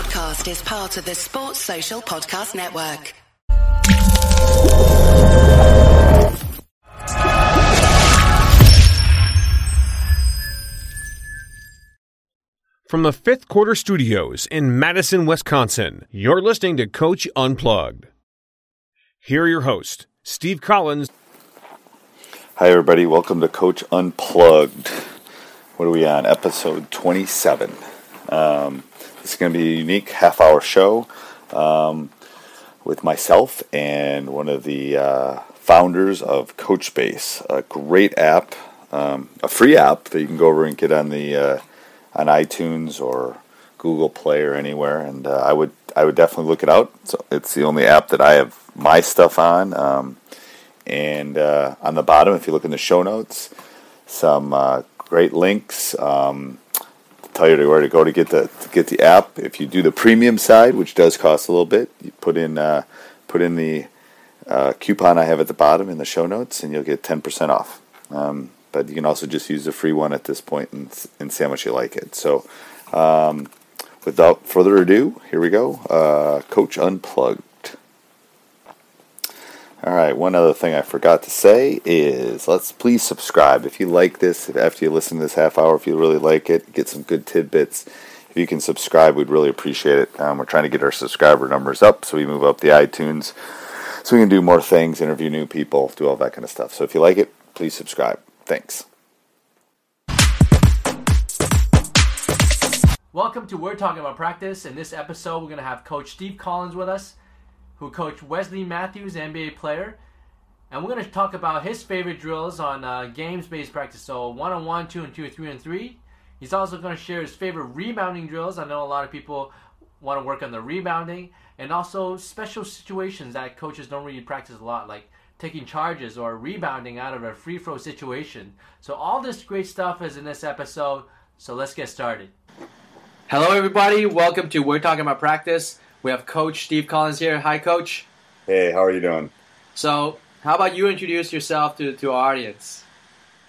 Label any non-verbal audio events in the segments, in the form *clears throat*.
podcast is part of the Sports Social Podcast Network. From the fifth quarter studios in Madison, Wisconsin, you're listening to Coach Unplugged. Here are your hosts, Steve Collins. Hi, everybody. Welcome to Coach Unplugged. What are we on? Episode 27. Um, is going to be a unique half hour show um, with myself and one of the uh, founders of Coachbase, a great app, um, a free app that you can go over and get on the uh, on iTunes or Google Play or anywhere. And uh, I would I would definitely look it out. So it's the only app that I have my stuff on. Um, and uh, on the bottom, if you look in the show notes, some uh, great links. Um, tell you where to go to get the to get the app. If you do the premium side, which does cost a little bit, you put in uh, put in the uh, coupon I have at the bottom in the show notes, and you'll get ten percent off. Um, but you can also just use the free one at this point and, and see how much you like it. So, um, without further ado, here we go. Uh, Coach Unplugged. All right, one other thing I forgot to say is let's please subscribe. If you like this, after you listen to this half hour, if you really like it, get some good tidbits. If you can subscribe, we'd really appreciate it. Um, we're trying to get our subscriber numbers up so we move up the iTunes so we can do more things, interview new people, do all that kind of stuff. So if you like it, please subscribe. Thanks. Welcome to We're Talking About Practice. In this episode, we're going to have Coach Steve Collins with us, who coached Wesley Matthews, NBA player. And we're going to talk about his favorite drills on uh, games based practice. So, one on one, two and two, three and three. He's also going to share his favorite rebounding drills. I know a lot of people want to work on the rebounding and also special situations that coaches don't really practice a lot, like taking charges or rebounding out of a free throw situation. So, all this great stuff is in this episode. So, let's get started. Hello, everybody. Welcome to We're Talking About Practice. We have Coach Steve Collins here. Hi, Coach. Hey, how are you doing? So, how about you introduce yourself to, to our audience?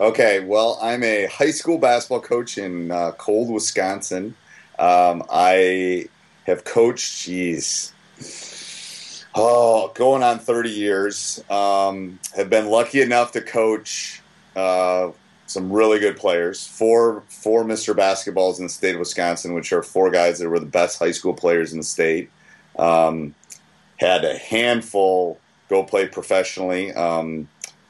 Okay, well, I'm a high school basketball coach in uh, cold Wisconsin. Um, I have coached, geez, oh, going on 30 years. Um, have been lucky enough to coach uh, some really good players. Four four Mr. Basketballs in the state of Wisconsin, which are four guys that were the best high school players in the state. Um, had a handful go play professionally. Um,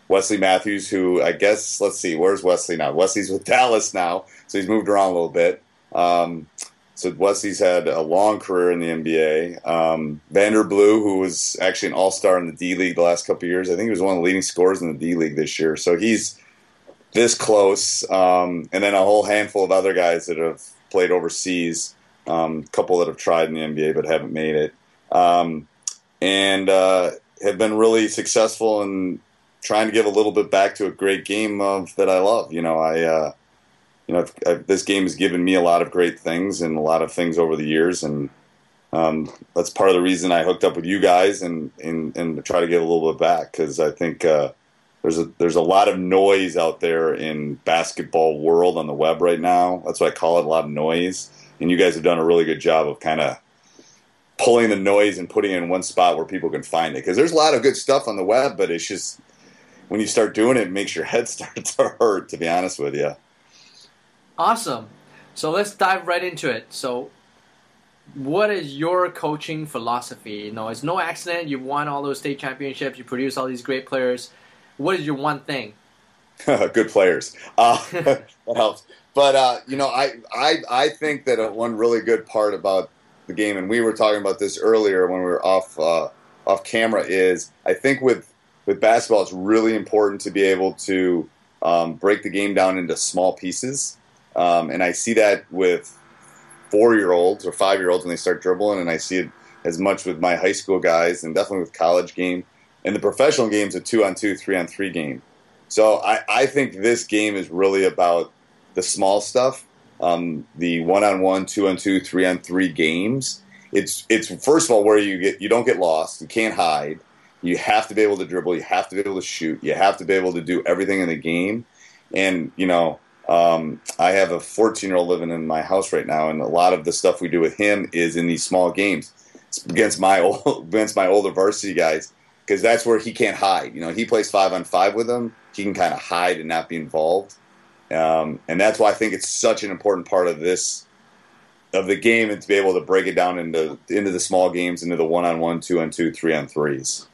Wesley Matthews, who I guess let's see, where's Wesley now? Wesley's with *laughs* Dallas now, so he's moved around a little bit. Um, so Wesley's had a long career in the NBA. Um, Vander Blue, who was actually an All Star in the D League the last couple years, I think he was one of the leading scorers in the D League this year. So he's this close, um, and then a whole handful of other guys that have played overseas. A um, couple that have tried in the NBA but haven't made it, um, and uh, have been really successful in trying to give a little bit back to a great game of that I love. You know, I, uh, you know, I, this game has given me a lot of great things and a lot of things over the years, and um, that's part of the reason I hooked up with you guys and and, and to try to give a little bit back because I think. Uh, there's a there's a lot of noise out there in basketball world on the web right now. That's what I call it, a lot of noise. And you guys have done a really good job of kind of pulling the noise and putting it in one spot where people can find it. Because there's a lot of good stuff on the web, but it's just when you start doing it, it makes your *laughs* head start to hurt. To be honest with you. Awesome. So let's dive right into it. So, what is your coaching philosophy? You know, it's no accident you won all those state championships, you produce all these great players what is your one thing? *laughs* Good players. Uh, *laughs* that helps. But uh, you know, I, I I think that one really good part about the game, and we were talking about this earlier when we were off uh, off camera, is I think with with basketball, it's really important to be able to um, break the game down into small pieces, um, and I see that with four year olds or five year olds when they start dribbling, and I see it as much with my high school guys, and definitely with college game and the professional game's a two on two, three on three game. So I, I think this game is really about the small stuff, um, the one on one, two on two, three on three games. It's it's first of all where you get you don't get lost, you can't hide. You have to be able to dribble, you have to be able to shoot, you have to be able to do everything in the game. And you know, um, I have a 14 year old living in my house right now, and a lot of the stuff we do with him is in these small games it's against my *laughs* old, against my older varsity guys because that's where he can't hide. You know, he plays five on five with them. He can kind of hide and not be involved, um, and that's why I think it's such an important part of this of the game and to be able to break it down into into the small games, into the one on one, two on two, three on threes.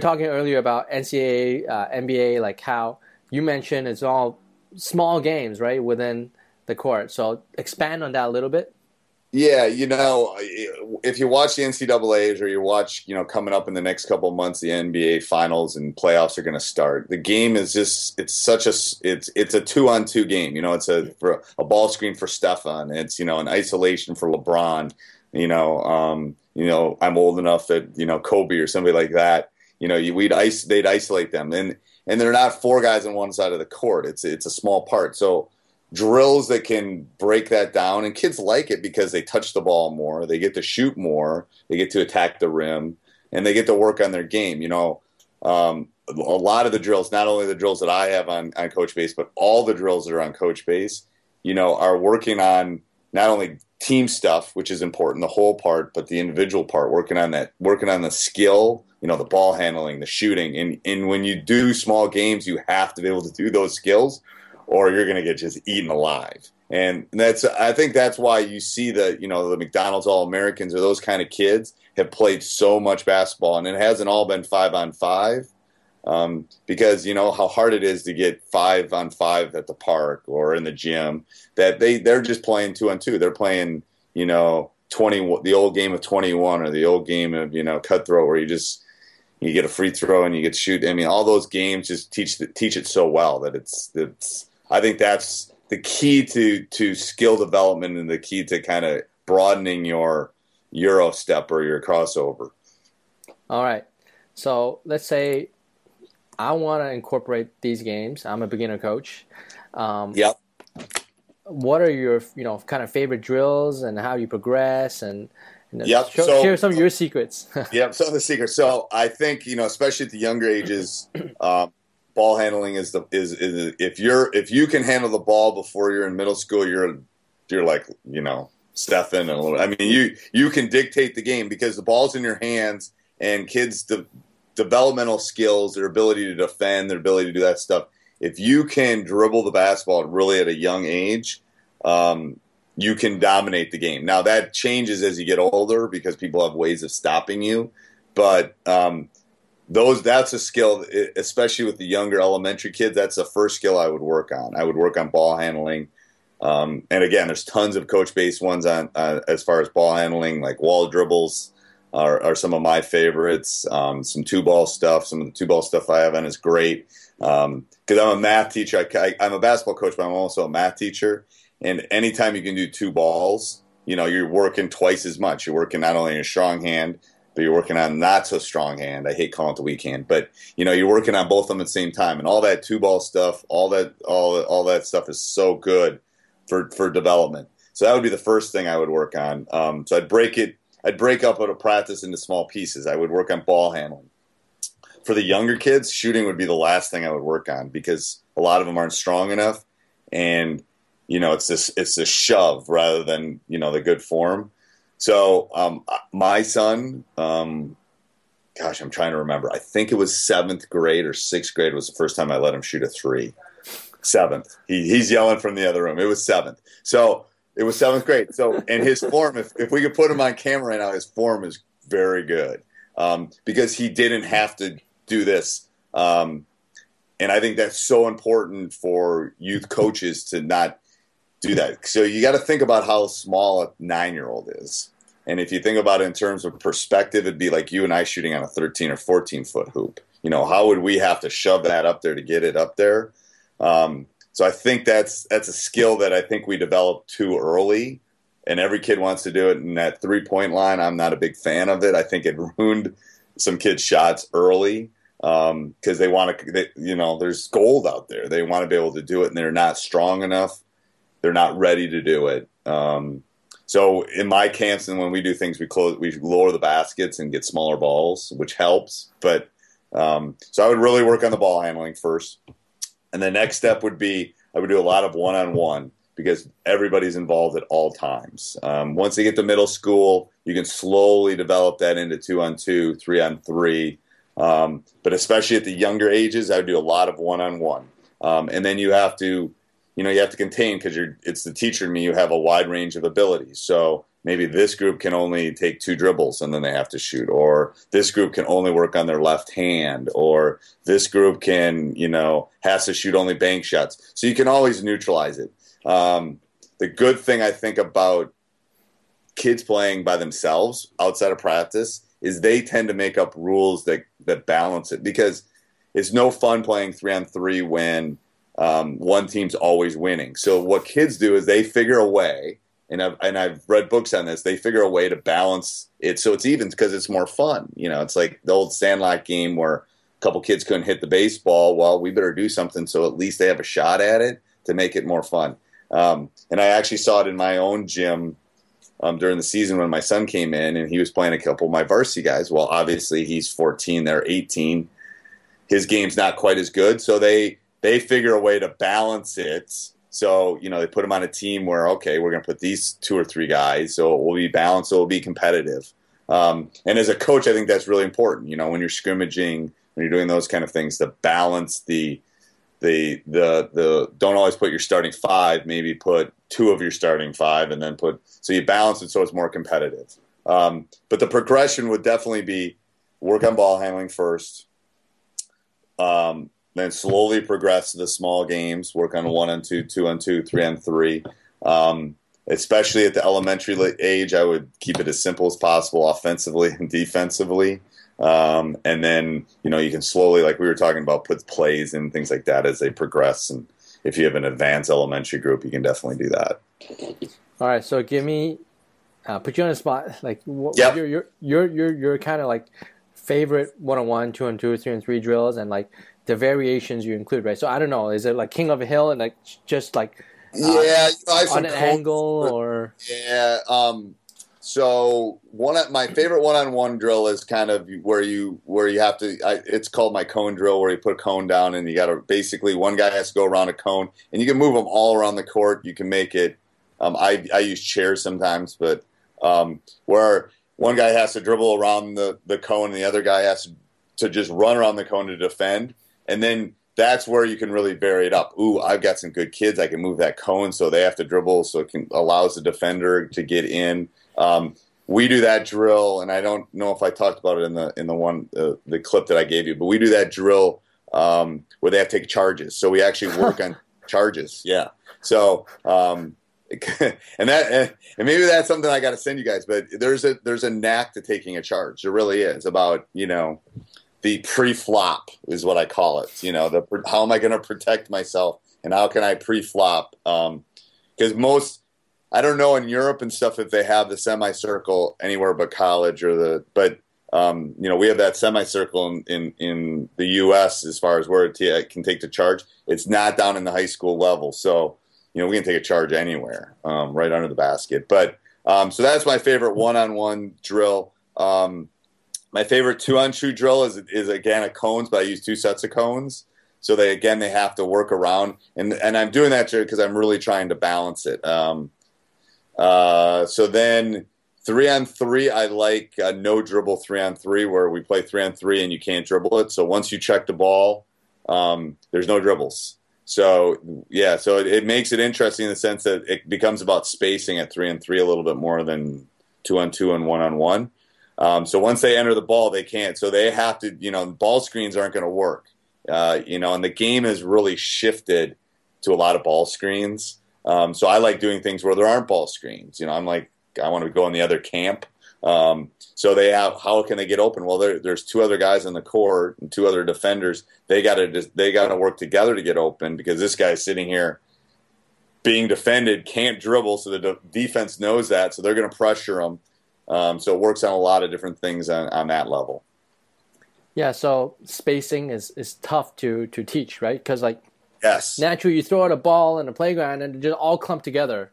Talking earlier about NCAA, uh, NBA, like how you mentioned it's all small games, right, within the court. So expand on that a little bit. Yeah, you know, if you watch the NCAA's or you watch, you know, coming up in the next couple of months, the NBA finals and playoffs are going to start. The game is just, it's such a, it's, it's a two on two game. You know, it's a, a ball screen for Stefan. It's, you know, an isolation for LeBron. You know, um, you know, I'm old enough that, you know, Kobe or somebody like that, you know, you, we'd ice, they'd isolate them. And, and they're not four guys on one side of the court. It's, it's a small part. So, drills that can break that down and kids like it because they touch the ball more they get to shoot more they get to attack the rim and they get to work on their game you know? Um, a lot of the drills not only the drills that i have on, on Coachbase but all the drills that are on Coachbase you know are working on not only team stuff which is important the whole part but the individual part working on that working on the skill you know the ball handling the shooting and, and when you do small games you have to be able to do those skills or you're going to get just eaten alive. And that's I think that's why you see the you know the McDonald's All Americans or those kind of kids have played so much basketball, and it hasn't all been five on five. Um, because you know how hard it is to get five on five at the park or in the gym. That they they're just playing two on two. They're playing you know twenty the old game of twenty one or the old game of you know cutthroat where you just you get a free throw and you get shoot. I mean, all those games just teach teach it so well that it's it's I think that's the key to to skill development and the key to kind of broadening your euro step or your crossover. All right. So let's say I want to incorporate these games. I'm a beginner coach. Um, yep. What are your you know kind of favorite drills and how you progress and yep. Show, so, share some of your secrets. *laughs* yep, some of the secrets. So I think you know, especially at the younger ages, *clears throat* um, ball handling is the is, is if you're if you can handle the ball before you're in middle school, you're you're like you know Stefan and a little. I mean, you you can dictate the game because the ball's in your hands, and kids' de- developmental skills, their ability to defend, their ability to do that stuff. If you can dribble the basketball really at a young age, um, you can dominate the game. Now that changes as you get older because people have ways of stopping you, but um, those that's a skill especially with the younger elementary kids that's the first skill i would work on. I would work on ball handling. Um, and again there's tons of coach based ones on uh, as far as ball handling like wall dribbles are, are some of my favorites. Um, some two ball stuff some of the two ball stuff i have on is great. Because um, i'm a math teacher. I, i'm a basketball coach but i'm also a math teacher. And anytime you can do two balls you know you're working twice as much. You're working not only in a strong hand but you're working on not so strong hand. I hate calling it the weak hand, but you know you're working on both of them at the same time, and all that two ball stuff, all that all all that stuff is so good for for development. So that would be the first thing I would work on. Um, so I'd break it. I'd break up a practice into small pieces. I would work on ball handling. For the younger kids, shooting would be the last thing I would work on because a lot of them aren't strong enough, and you know it's this it's a shove rather than you know the good form. So um, my son, um, gosh, I'm trying to remember. I think it was seventh grade or sixth grade was the first time I let him shoot a three. Seventh. He, he's yelling from the other room. It was seventh. So it was seventh grade. So and his *laughs* form, if, if we could put him on camera right now, his form is very good um, because he didn't have to do this. Um, and I think that's so important for youth coaches to not do that. So you got to think about how small a nine year old is. And if you think about it in terms of perspective, it'd be like you and I shooting on a 13 or 14 foot hoop. You know, how would we have to shove that up there to get it up there? Um, so I think that's that's a skill that I think we developed too early, and every kid wants to do it. And that three point line, I'm not a big fan of it. I think it ruined some kids' shots early because um, they want to. You know, there's gold out there. They want to be able to do it, and they're not strong enough. They're not ready to do it. Um, so in my camps and when we do things, we close, we lower the baskets and get smaller balls, which helps. But um, so I would really work on the ball handling first, and the next step would be I would do a lot of one on one because everybody's involved at all times. Um, once they get to middle school, you can slowly develop that into two on two, three on three. Um, but especially at the younger ages, I would do a lot of one on one. And then you have to, you know, you have to contain because you're it's the teacher and me. You have a wide range of abilities, so maybe this group can only take two dribbles and then they have to shoot or this group can only work on their left hand or this group can you know has to shoot only bank shots so you can always neutralize it um, the good thing i think about kids playing by themselves outside of practice is they tend to make up rules that that balance it because it's no fun playing three on three when um, one team's always winning so what kids do is they figure a way and I've and I've read books on this. They figure a way to balance it so it's even because it's more fun. You know, it's like the old Sandlot game where a couple kids couldn't hit the baseball. Well, we better do something so at least they have a shot at it to make it more fun. Um, and I actually saw it in my own gym um, during the season when my son came in and he was playing a couple of my varsity guys. Well, obviously he's 14, they're 18. His game's not quite as good, so they they figure a way to balance it so, you know, they put them on a team where, okay, we're going to put these two or three guys, so it will be balanced, so it will be competitive. Um, and as a coach, I think that's really important. You know, when you're scrimmaging, when you're doing those kind of things, to balance the the the the don't always put your starting five. Maybe put two of your starting five, and then put so you balance it so it's more competitive. Um, but the progression would definitely be work on ball handling first. Um, then slowly progress to the small games, work on one and two, two and two, three and three. Um, especially at the elementary age, I would keep it as simple as possible, offensively and defensively. Um, and then you know you can slowly, like we were talking about, put plays and things like that as they progress. And if you have an advanced elementary group, you can definitely do that. All right, so give me, uh, put you on the spot. Like, what, yep. your your your your your kind of like favorite one on one, two and two, three and three drills, and like the variations you include, right? So I don't know, is it like King of a Hill and like just like uh, yeah, on an angle or yeah. Um, so one of my favorite one-on-one drill is kind of where you where you have to. I, it's called my cone drill, where you put a cone down and you got to basically one guy has to go around a cone, and you can move them all around the court. You can make it. Um, I I use chairs sometimes, but um, where one guy has to dribble around the the cone, and the other guy has to, to just run around the cone to defend and then that's where you can really vary it up. Ooh, I've got some good kids. I can move that cone so they have to dribble, so it can allows the defender to get in. Um, we do that drill, and I don't know if I talked about it in the in the one uh, the clip that I gave you, but we do that drill um, where they have to take charges. So we actually *laughs* work on charges. Yeah. So um, *laughs* and that and maybe that's something I got to send you guys. But there's a there's a knack to taking a charge. There really is about you know the pre-flop is what I call it. You know, the how am I going to protect myself and how can I pre-flop? Because um, most, I don't know in Europe and stuff if they have the semicircle anywhere but college or the, but um, you know, we have that semicircle in, in, in the U.S. as far as where it can take the charge. It's not down in the high school level, so you know we can take a charge anywhere, um, right under the basket. But um, so that's my favorite one-on-one drill. Um, my favorite two on two drill is is again a cones, but I use two sets of cones. So they again they have to work around, and and I'm doing that because I'm really trying to balance it. Um, uh, so then three on three, I like no dribble three on three, where we play three on three and you can't dribble it. So once you check the ball, um, there's no dribbles. So yeah, so it, it, makes it interesting in the sense that it becomes about spacing at three and three a little bit more than two on two and one on one. Um, so once they enter the ball, they can't. So they have to, you know, ball screens aren't going to work. Uh, you know, and the game has really shifted to a lot of ball screens. Um, so I like doing things where there aren't ball screens. You know, I'm like, I want to go in the other camp. Um, so they have, how can they get open? Well, there, there's two other guys on the court and two other defenders. They got to, they got to work together to get open because this guy's sitting here being defended, can't dribble. So the de- defense knows that. So they're going to pressure him. Um, so it works on a lot of different things on, on that level. Yeah, so spacing is, is tough to, to teach, right? Because like yes, naturally you throw out a ball in a playground and it just all clump together.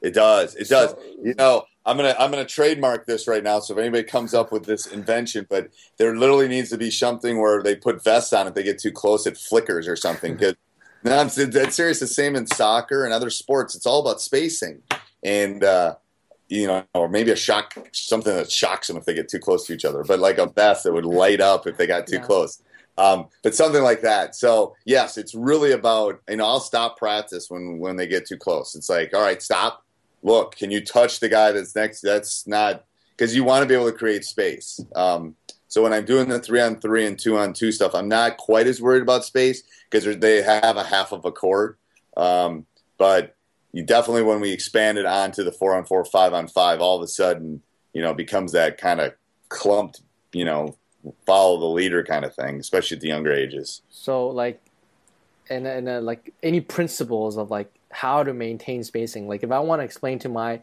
It does. It does. So, you know, I'm gonna I'm gonna trademark this right now. So if anybody comes up with this invention, but there literally needs to be something where they put vests on. If they get too close, it flickers or something. Because *laughs* No, I'm dead serious. The same in soccer and other sports. It's all about spacing, and uh, you know, or maybe a shock, something that shocks them if they get too close to each other. But like a vest that would light up if they got too Yeah. close. Um, but something like that. So yes, it's really about. You know, I'll stop practice when when they get too close. It's like, all right, stop. Look, can you touch the guy that's next? That's not because you want to be able to create space. Um, so when I'm doing the three on three and two on two stuff, I'm not quite as worried about space because they have a half of a court. Um, but you definitely, when we expanded it onto the four on four, five on five, all of a sudden, you know, becomes that kind of clumped, you know, follow the leader kind of thing, especially at the younger ages. So like, and and uh, like any principles of like how to maintain spacing. Like if I want to explain to my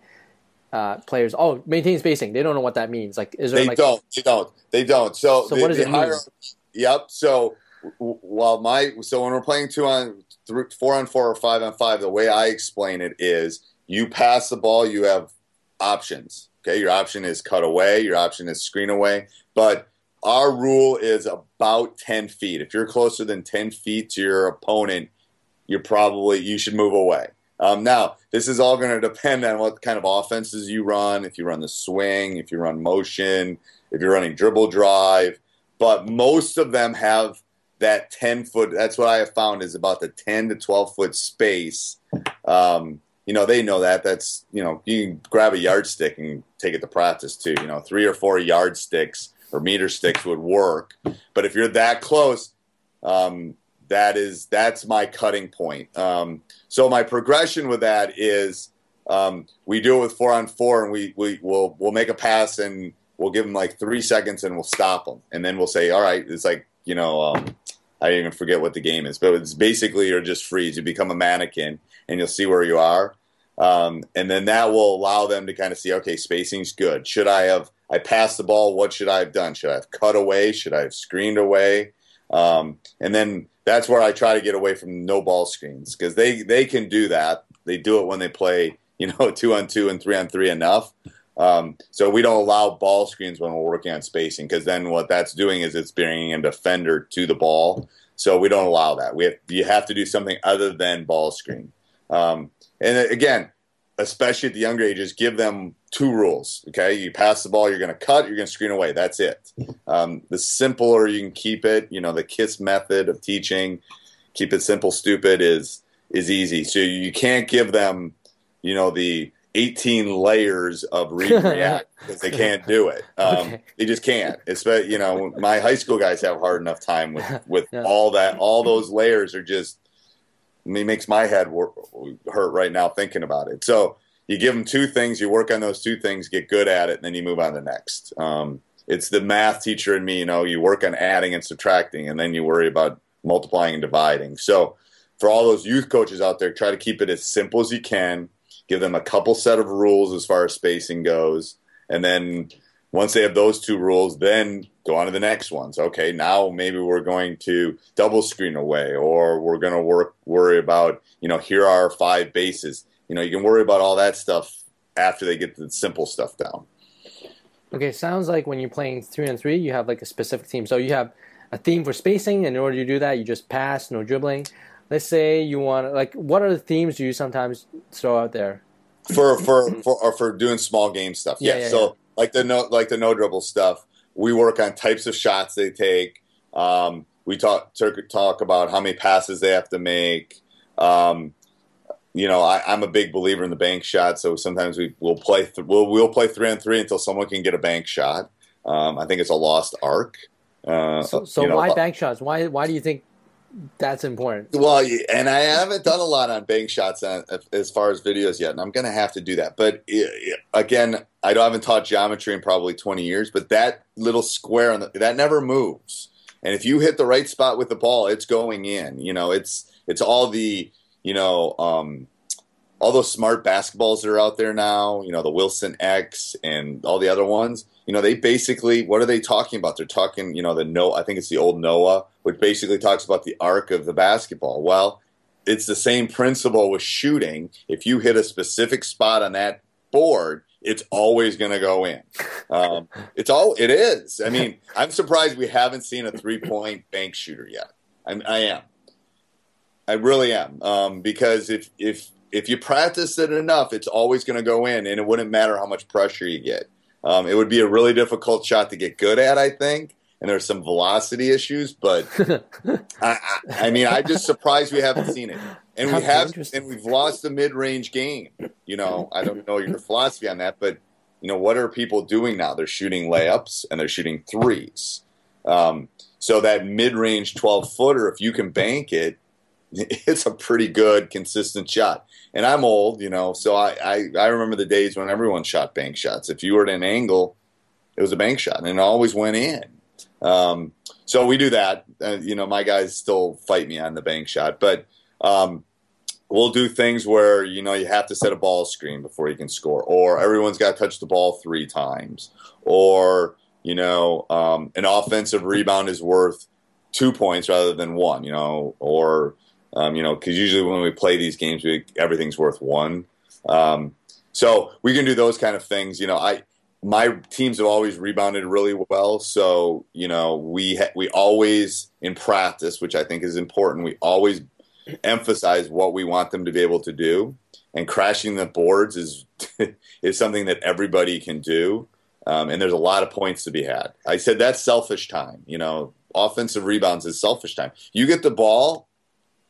uh, players, oh, maintain spacing, they don't know what that means. Like, is there They like don't. They don't. They don't. So, So the, what does it mean? hierarchy- Yep. So w- while my so when we're playing two on three, four on four or five on five, the way I explain it is you pass the ball, you have options. Okay, your option is cut away, your option is screen away, but our rule is about ten feet. If you're closer than ten feet to your opponent, you're probably you should move away. Um, now, this is all going to depend on what kind of offenses you run. If you run the swing, if you run motion, if you're running dribble drive, but most of them have that 10 foot. That's what I have found is about the 10 to 12 foot space. Um, you know, they know that. That's, you know, you can grab a yardstick and take it to practice too. You know, three or four yardsticks or meter sticks would work. But if you're that close, um, that is that's my cutting point. Um, so my progression with that is um, we do it with four on four, and we we will we'll make a pass and we'll give them like three seconds and we'll stop them, and then we'll say, all right, it's like you know um, I even forget what the game is, but it's basically you're just freeze. You become a mannequin, and you'll see where you are, um, and then that will allow them to kind of see, okay, spacing's good. Should I have I passed the ball? What should I have done? Should I have cut away? Should I have screened away? Um, and then that's where I try to get away from no ball screens because they they can do that. They do it when they play, you know, *laughs* two on two and three on three enough. Um, so we don't allow ball screens when we're working on spacing because then what that's doing is it's bringing a defender to the ball. So we don't allow that. We have you have to do something other than ball screen. Um, and again, especially at the younger ages, give them two rules. Okay, you pass the ball, you're going to cut, you're going to screen away. That's it. Um, the simpler you can keep it, you know, the KISS method of teaching, keep it simple, stupid is is easy. So you can't give them, you know, the 18 layers of read *laughs* react because they can't do it. *laughs* Um, Okay. They just can't. It's you know, my high school guys have hard enough time with *laughs* with Yeah. all that. All those layers are just I mean, it makes my head wor- hurt right now thinking about it. So you give them two things, you work on those two things, get good at it, and then you move on to the next. Um, it's the math teacher in me, you know, you work on adding and subtracting, and then you worry about multiplying and dividing. So for all those youth coaches out there, try to keep it as simple as you can. Give them a couple set of rules as far as spacing goes, and then once they have those two rules, then go on to the next ones. Okay, now maybe we're going to double screen away, or we're going to work worry about you know here are five bases. You know, you can worry about all that stuff after they get the simple stuff down. Okay, sounds like when you're playing three on three, you have like a specific team. So you have a theme for spacing, and in order to do that, you just pass, no dribbling. Let's say you want like, what are the themes do you sometimes throw out there? for for for or for doing small game stuff. Yeah, Yeah. yeah, so yeah. like the no like the no dribble stuff, we work on types of shots they take. Um, we talk talk talk about how many passes they have to make. Um, you know, I, I'm a big believer in the bank shot, so sometimes we will play th- we'll we'll play three on three until someone can get a bank shot. Um, I think it's a lost arc. Uh, So, so you know, why bank shots? Why why do you think that's important? well, and I haven't done a lot on bank shots as far as videos yet, and I'm going to have to do that. But again, I don't- haven't taught geometry in probably 20 years, but that little square on the, that never moves. And if you hit the right spot with the ball, it's going in. You know, it's it's all the you know um, all those smart basketballs that are out there now. You know, the Wilson X and all the other ones. You know, they basically what are they talking about? They're talking, you know, the no. I think it's the old Noah, which basically talks about the arc of the basketball. Well, it's the same principle with shooting. If you hit a specific spot on that board, it's always going to go in. Um, *laughs* it's all it is. I mean, I'm surprised we haven't seen a three point bank shooter yet. I'm, I am. I really am. Um, because if if if you practice it enough, it's always going to go in, and it wouldn't matter how much pressure you get. Um, it would be a really difficult shot to get good at, I think, and there's some velocity issues. But *laughs* I, I, I mean, I'm just surprised we haven't seen it, and we have, and we've lost the mid-range game. You know, I don't know your philosophy on that, but you know, what are people doing now? They're shooting layups and they're shooting threes. Um, so that mid-range 12 footer, if you can bank it, *laughs* it's a pretty good consistent shot. And I'm old, you know, so I, I, I remember the days when everyone shot bank shots. If you were at an angle, it was a bank shot, and it always went in. Um, so we do that. Uh, you know, my guys still fight me on the bank shot, but um, we'll do things where you know you have to set a ball screen before you can score, or everyone's got to touch the ball three times, or you know, um, an offensive rebound is worth two points rather than one. You know, or um, you know, because usually when we play these games, we, everything's worth one. Um, so we can do those kind of things. You know, I my teams have always rebounded really well. So you know, we ha- we always in practice, which I think is important. We always emphasize what we want them to be able to do, and crashing the boards is *laughs* is something that everybody can do. Um, and there's a lot of points to be had. I said that's selfish time. You know, offensive rebounds is selfish time. You get the ball,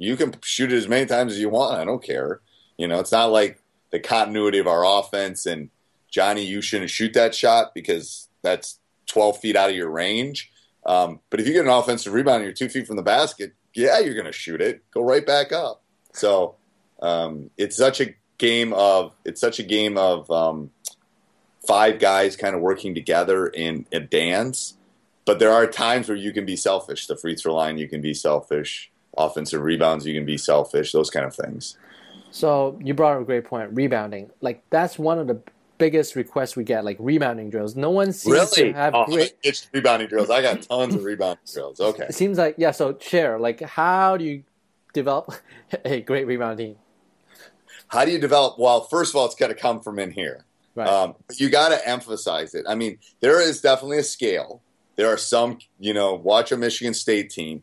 you can shoot it as many times as you want. I don't care. You know, it's not like the continuity of our offense and Johnny, you shouldn't shoot that shot because that's 12 feet out of your range. Um, but if you get an offensive rebound and you're two feet from the basket, yeah, you're going to shoot it. Go right back up. So um, it's such a game of it's such a game of um, five guys kind of working together in a dance. But there are times where you can be selfish. The free throw line, you can be selfish. Offensive rebounds, you can be selfish. Those kind of things. So you brought up a great point. Rebounding, like that's one of the biggest requests we get, like rebounding drills. No one seems to have Oh, great. it's rebounding drills. I got tons of rebounding drills. Okay. It seems like yeah. So share, like, how do you develop *laughs* a great rebounding? How do you develop? Well, first of all, it's got to come from in here. Right. Um, you got to emphasize it. I mean, there is definitely a scale. There are some, you know, watch a Michigan State team.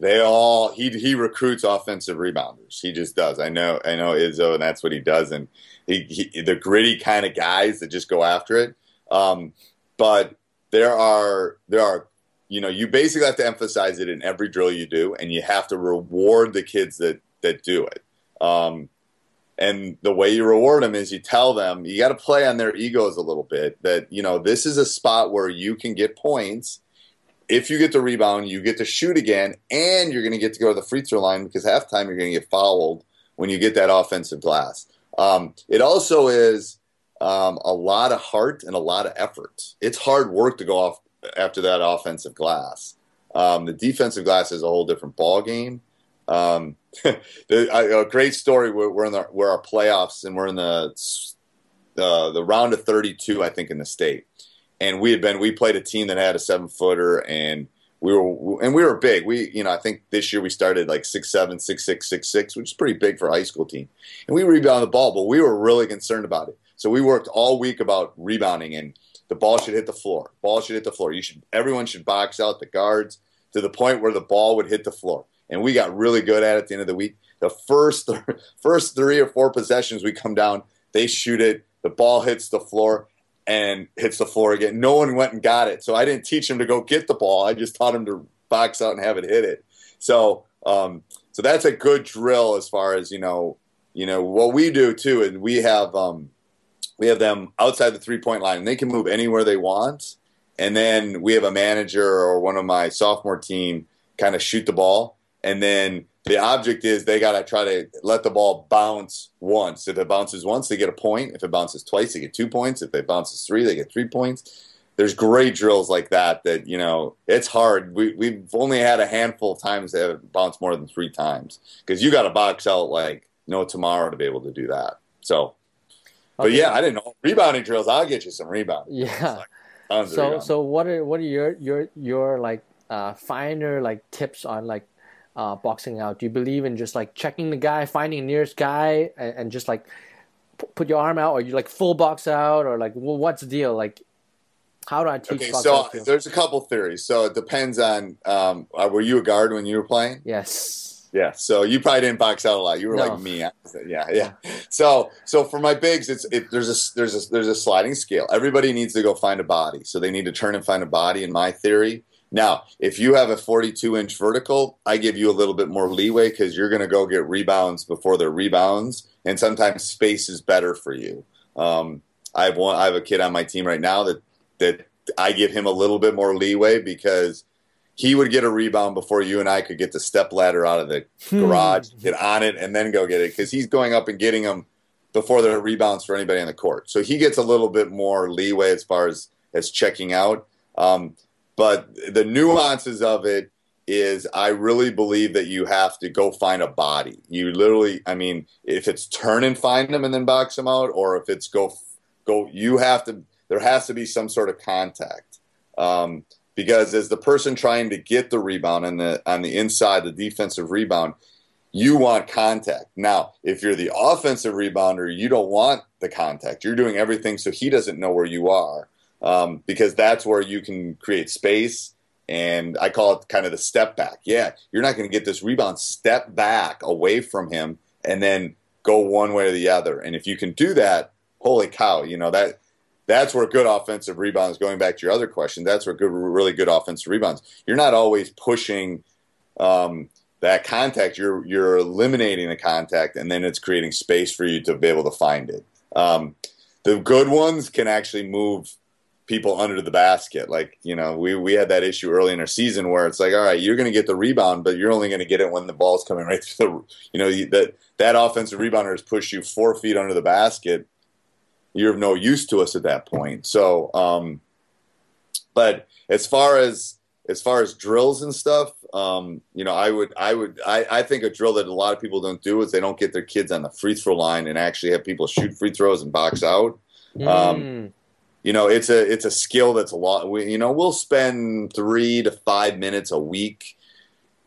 They all he he recruits offensive rebounders. He just does. I know I know Izzo, and that's what he does. And he, he the gritty kind of guys that just go after it. Um, but there are there are you know you basically have to emphasize it in every drill you do, and you have to reward the kids that that do it. Um, and the way you reward them is you tell them you got to play on their egos a little bit that you know this is a spot where you can get points if you get the rebound you get to shoot again and you're going to get to go to the free throw line because halftime you're going to get fouled when you get that offensive glass um, it also is um, a lot of heart and a lot of effort it's hard work to go off after that offensive glass um, the defensive glass is a whole different ball game um, *laughs* a great story. We're, we're in the we're our playoffs, and we're in the uh, the round of 32, I think, in the state. And we had been we played a team that had a seven footer, and we were and we were big. We you know I think this year we started like six seven, six six, six six, which is pretty big for a high school team. And we rebounded the ball, but we were really concerned about it. So we worked all week about rebounding, and the ball should hit the floor. Ball should hit the floor. You should everyone should box out the guards to the point where the ball would hit the floor and we got really good at it at the end of the week. The first *laughs* first three or four possessions we come down, they shoot it, the ball hits the floor and hits the floor again. No one went and got it, so I didn't teach him to go get the ball. I just taught him to box out and have it hit it. So um, so that's a good drill as far as you know. You know what we do too, is we have um, we have them outside the three point line, and they can move anywhere they want. And then we have a manager or one of my sophomore team kind of shoot the ball and then the object is they got to try to let the ball bounce once. If it bounces once, they get a point. If it bounces twice, they get two points. If it bounces three, they get three points. There's great drills like that. That you know, it's hard. We we've only had a handful of times that have bounced more than three times because you got to box out like no tomorrow to be able to do that. So, but Okay. yeah, I didn't know rebounding drills. I'll get you some rebounding. Yeah. Of So so what are what are your your your like uh finer like tips on like uh boxing out? Do you believe in just like checking the guy, finding the nearest guy, and, and just like p- put your arm out, or you like full box out, or like well, what's the deal? Like, how do I teach Okay, so out? there's a couple theories. So it depends on um, uh, were you a guard when you were playing? Yes. Yeah, so you probably didn't box out a lot. You were No. like me. Yeah, yeah. So, so for my bigs, it's it, there's a there's a there's a sliding scale. Everybody needs to go find a body, so they need to turn and find a body. In my theory, now if you have a 42 inch vertical, I give you a little bit more leeway because you're going to go get rebounds before they're rebounds, and sometimes space is better for you. Um, I have one. I have a kid on my team right now that that I give him a little bit more leeway because he would get a rebound before you and I could get the step ladder out of the garage, get on it, and then go get it because he's going up and getting them before there are rebounds for anybody on the court. So he gets a little bit more leeway as far as as checking out. Um, but the nuances of it is I really believe that you have to go find a body. You literally, I mean, if it's turn and find them and then box them out, or if it's go go, you have to. There has to be some sort of contact. Um, because as the person trying to get the rebound on the on the inside, the defensive rebound, you want contact. Now, if you're the offensive rebounder, you don't want the contact. You're doing everything so he doesn't know where you are, um, because that's where you can create space. And I call it kind of the step back. Yeah, you're not going to get this rebound. Step back away from him and then go one way or the other. And if you can do that, holy cow, you know that that's where good offensive rebounds. Going back to your other question, that's where good, really good offensive rebounds. You're not always pushing um, that contact. You're you're eliminating the contact, and then it's creating space for you to be able to find it. Um, the good ones can actually move people under the basket. Like you know, we we had that issue early in our season where it's like, all right, you're going to get the rebound, but you're only going to get it when the ball's coming right through the. You know that that offensive rebounder has pushed you four feet under the basket you're of no use to us at that point. So, um, but as far as as far as drills and stuff, um, you know, I would I would I, I think a drill that a lot of people don't do is they don't get their kids on the free throw line and actually have people shoot free throws and box out. Um, Mm. You know, it's a it's a skill that's a lot. We, you know, we'll spend three to five minutes a week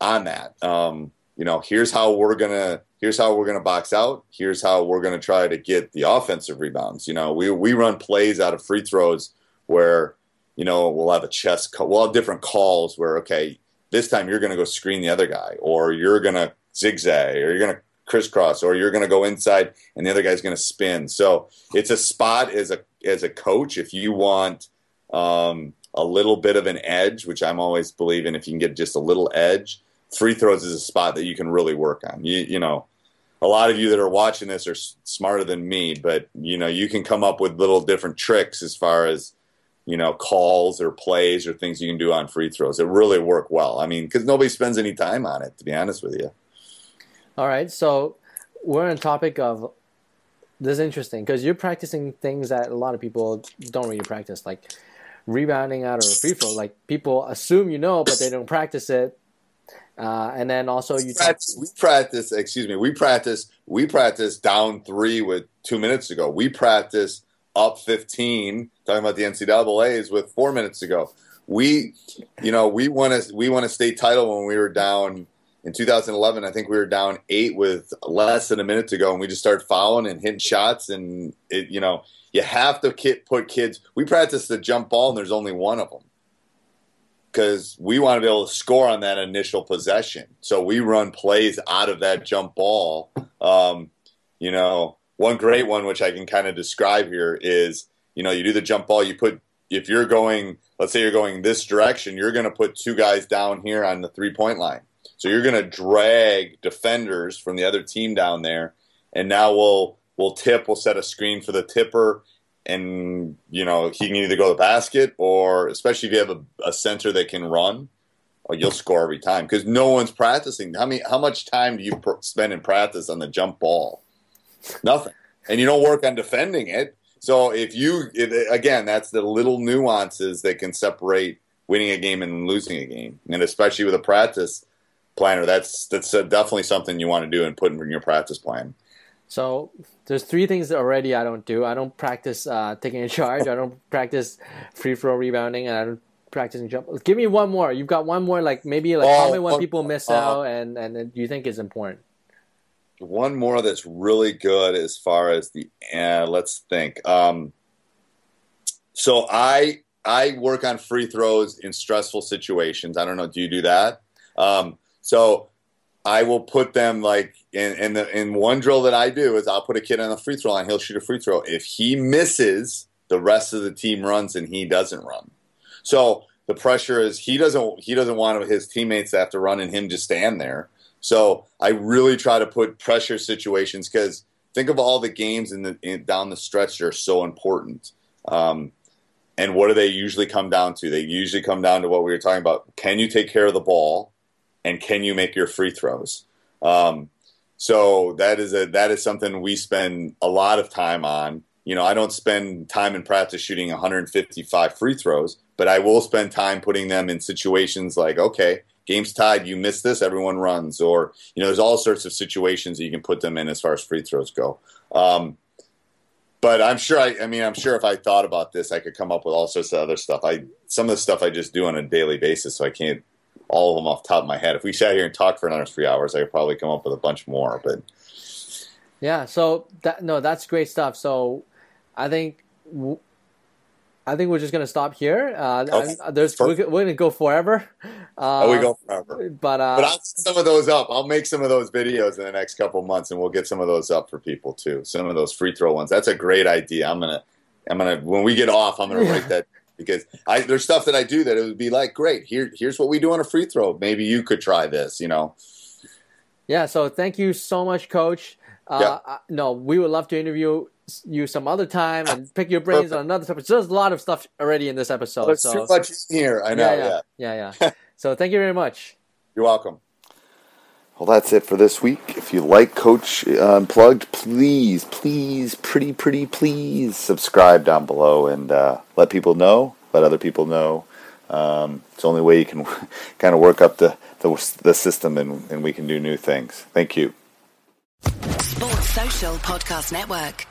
on that. Um, you know, here's how we're gonna here's how we're gonna box out. Here's how we're gonna try to get the offensive rebounds. You know, we we run plays out of free throws where you know we'll have a chest call. We'll have different calls where okay, this time you're gonna go screen the other guy, or you're gonna zigzag, or you're gonna crisscross, or you're gonna go inside and the other guy's gonna spin. So it's a spot as a as a coach if you want. Um, a little bit of an edge, which I'm always believing if you can get just a little edge, free throws is a spot that you can really work on. You you know, a lot of you that are watching this are smarter than me, but you know, you can come up with little different tricks as far as you know calls or plays or things you can do on free throws that really work well. I mean, because nobody spends any time on it, to be honest with you. All right, so we're on topic of this is interesting because you're practicing things that a lot of people don't really practice, like rebounding out of a free throw. Like people assume you know, but they don't practice it. Uh, and then also you practice, we practice. Excuse me. We practice. We practice down three with two minutes ago. We practice up fifteen. Talking about the NCAA's with four minutes ago. We, you know, we won a we won a state title when we were down in 2011. I think we were down eight with less than a minute to go, and we just started fouling and hitting shots. And it, you know, you have to put kids. We practice the jump ball, and there's only one of them because we want to be able to score on that initial possession. So we run plays out of that jump ball. Um, you know, one great one which I can kind of describe here is, you know, you do the jump ball. You put if you're going, let's say you're going this direction, you're going to put two guys down here on the three point line. So you're going to drag defenders from the other team down there, and now we'll we'll tip. We'll set a screen for the tipper and you know he can either go to the basket or especially if you have a, a center that can run or you'll score every time because no one's practicing. How many how much time do you pr- spend in practice on the jump ball? Nothing. And you don't work on defending it. So if you again that's the little nuances that can separate winning a game and losing a game. And especially with a practice planner that's that's uh, definitely something you want to do and put in your practice plan So there's three things that already I don't do. I don't practice uh, taking a charge. I don't *laughs* practice free throw rebounding, and I don't practice jump. Give me one more. You've got one more, like maybe like Oh, tell me people miss uh, out, and and you think is important. one more that's really good as far as the uh, let's think um, so i i work on free throws in stressful situations i don't know do you do that um, so I will put them like in in, the, in one drill that I do is I'll put a kid on the free throw line. He'll shoot a free throw. If he misses, the rest of the team runs and he doesn't run. So the pressure is he doesn't he doesn't want his teammates to have to run and him just stand there. So I really try to put pressure situations because think of all the games in the in, down the stretch that are so important. Um, and what do they usually come down to? They usually come down to what we were talking about. Can you take care of the ball, and can you make your free throws? Um, so that is a that is something we spend a lot of time on. You know, I don't spend time in practice shooting 155 free throws, but I will spend time putting them in situations like, okay, game's tied, you miss this, everyone runs, or you know, there's all sorts of situations that you can put them in as far as free throws go. Um, but I'm sure I, I mean, I'm sure if I thought about this, I could come up with all sorts of other stuff. I some of the stuff I just do on a daily basis, so I can't all of them off the top of my head. If we sat here and talked for another three hours, I could probably come up with a bunch more. But yeah, so that no, that's great stuff. So I think I think we're just gonna stop here. Uh, okay. There's we're, we're, gonna go forever. Uh, oh, we go forever. But uh, but I'll set some of those up. I'll make some of those videos in the next couple months, and we'll get some of those up for people too. Some of those free throw ones. That's a great idea. I'm gonna I'm gonna when we get off, I'm gonna write that because I there's stuff that I do that it would be like great. Here here's what we do on a free throw. Maybe you could try this. You know. Yeah. So thank you so much, Coach. Uh, yeah. No, we would love to interview you some other time and pick your brains Perfect. on another topic. So there's a lot of stuff already in this episode. There's so. too much here. I know. Yeah, yeah, yeah. yeah. *laughs* so thank you very much. You're welcome. Well, that's it for this week. If you like Coach Unplugged, please, please, pretty, pretty, please subscribe down below and uh, let people know, let other people know. Um, it's the only way you can *laughs* kind of work up the, the, the system and, and we can do new things. Thank you. Sports Social Podcast Network.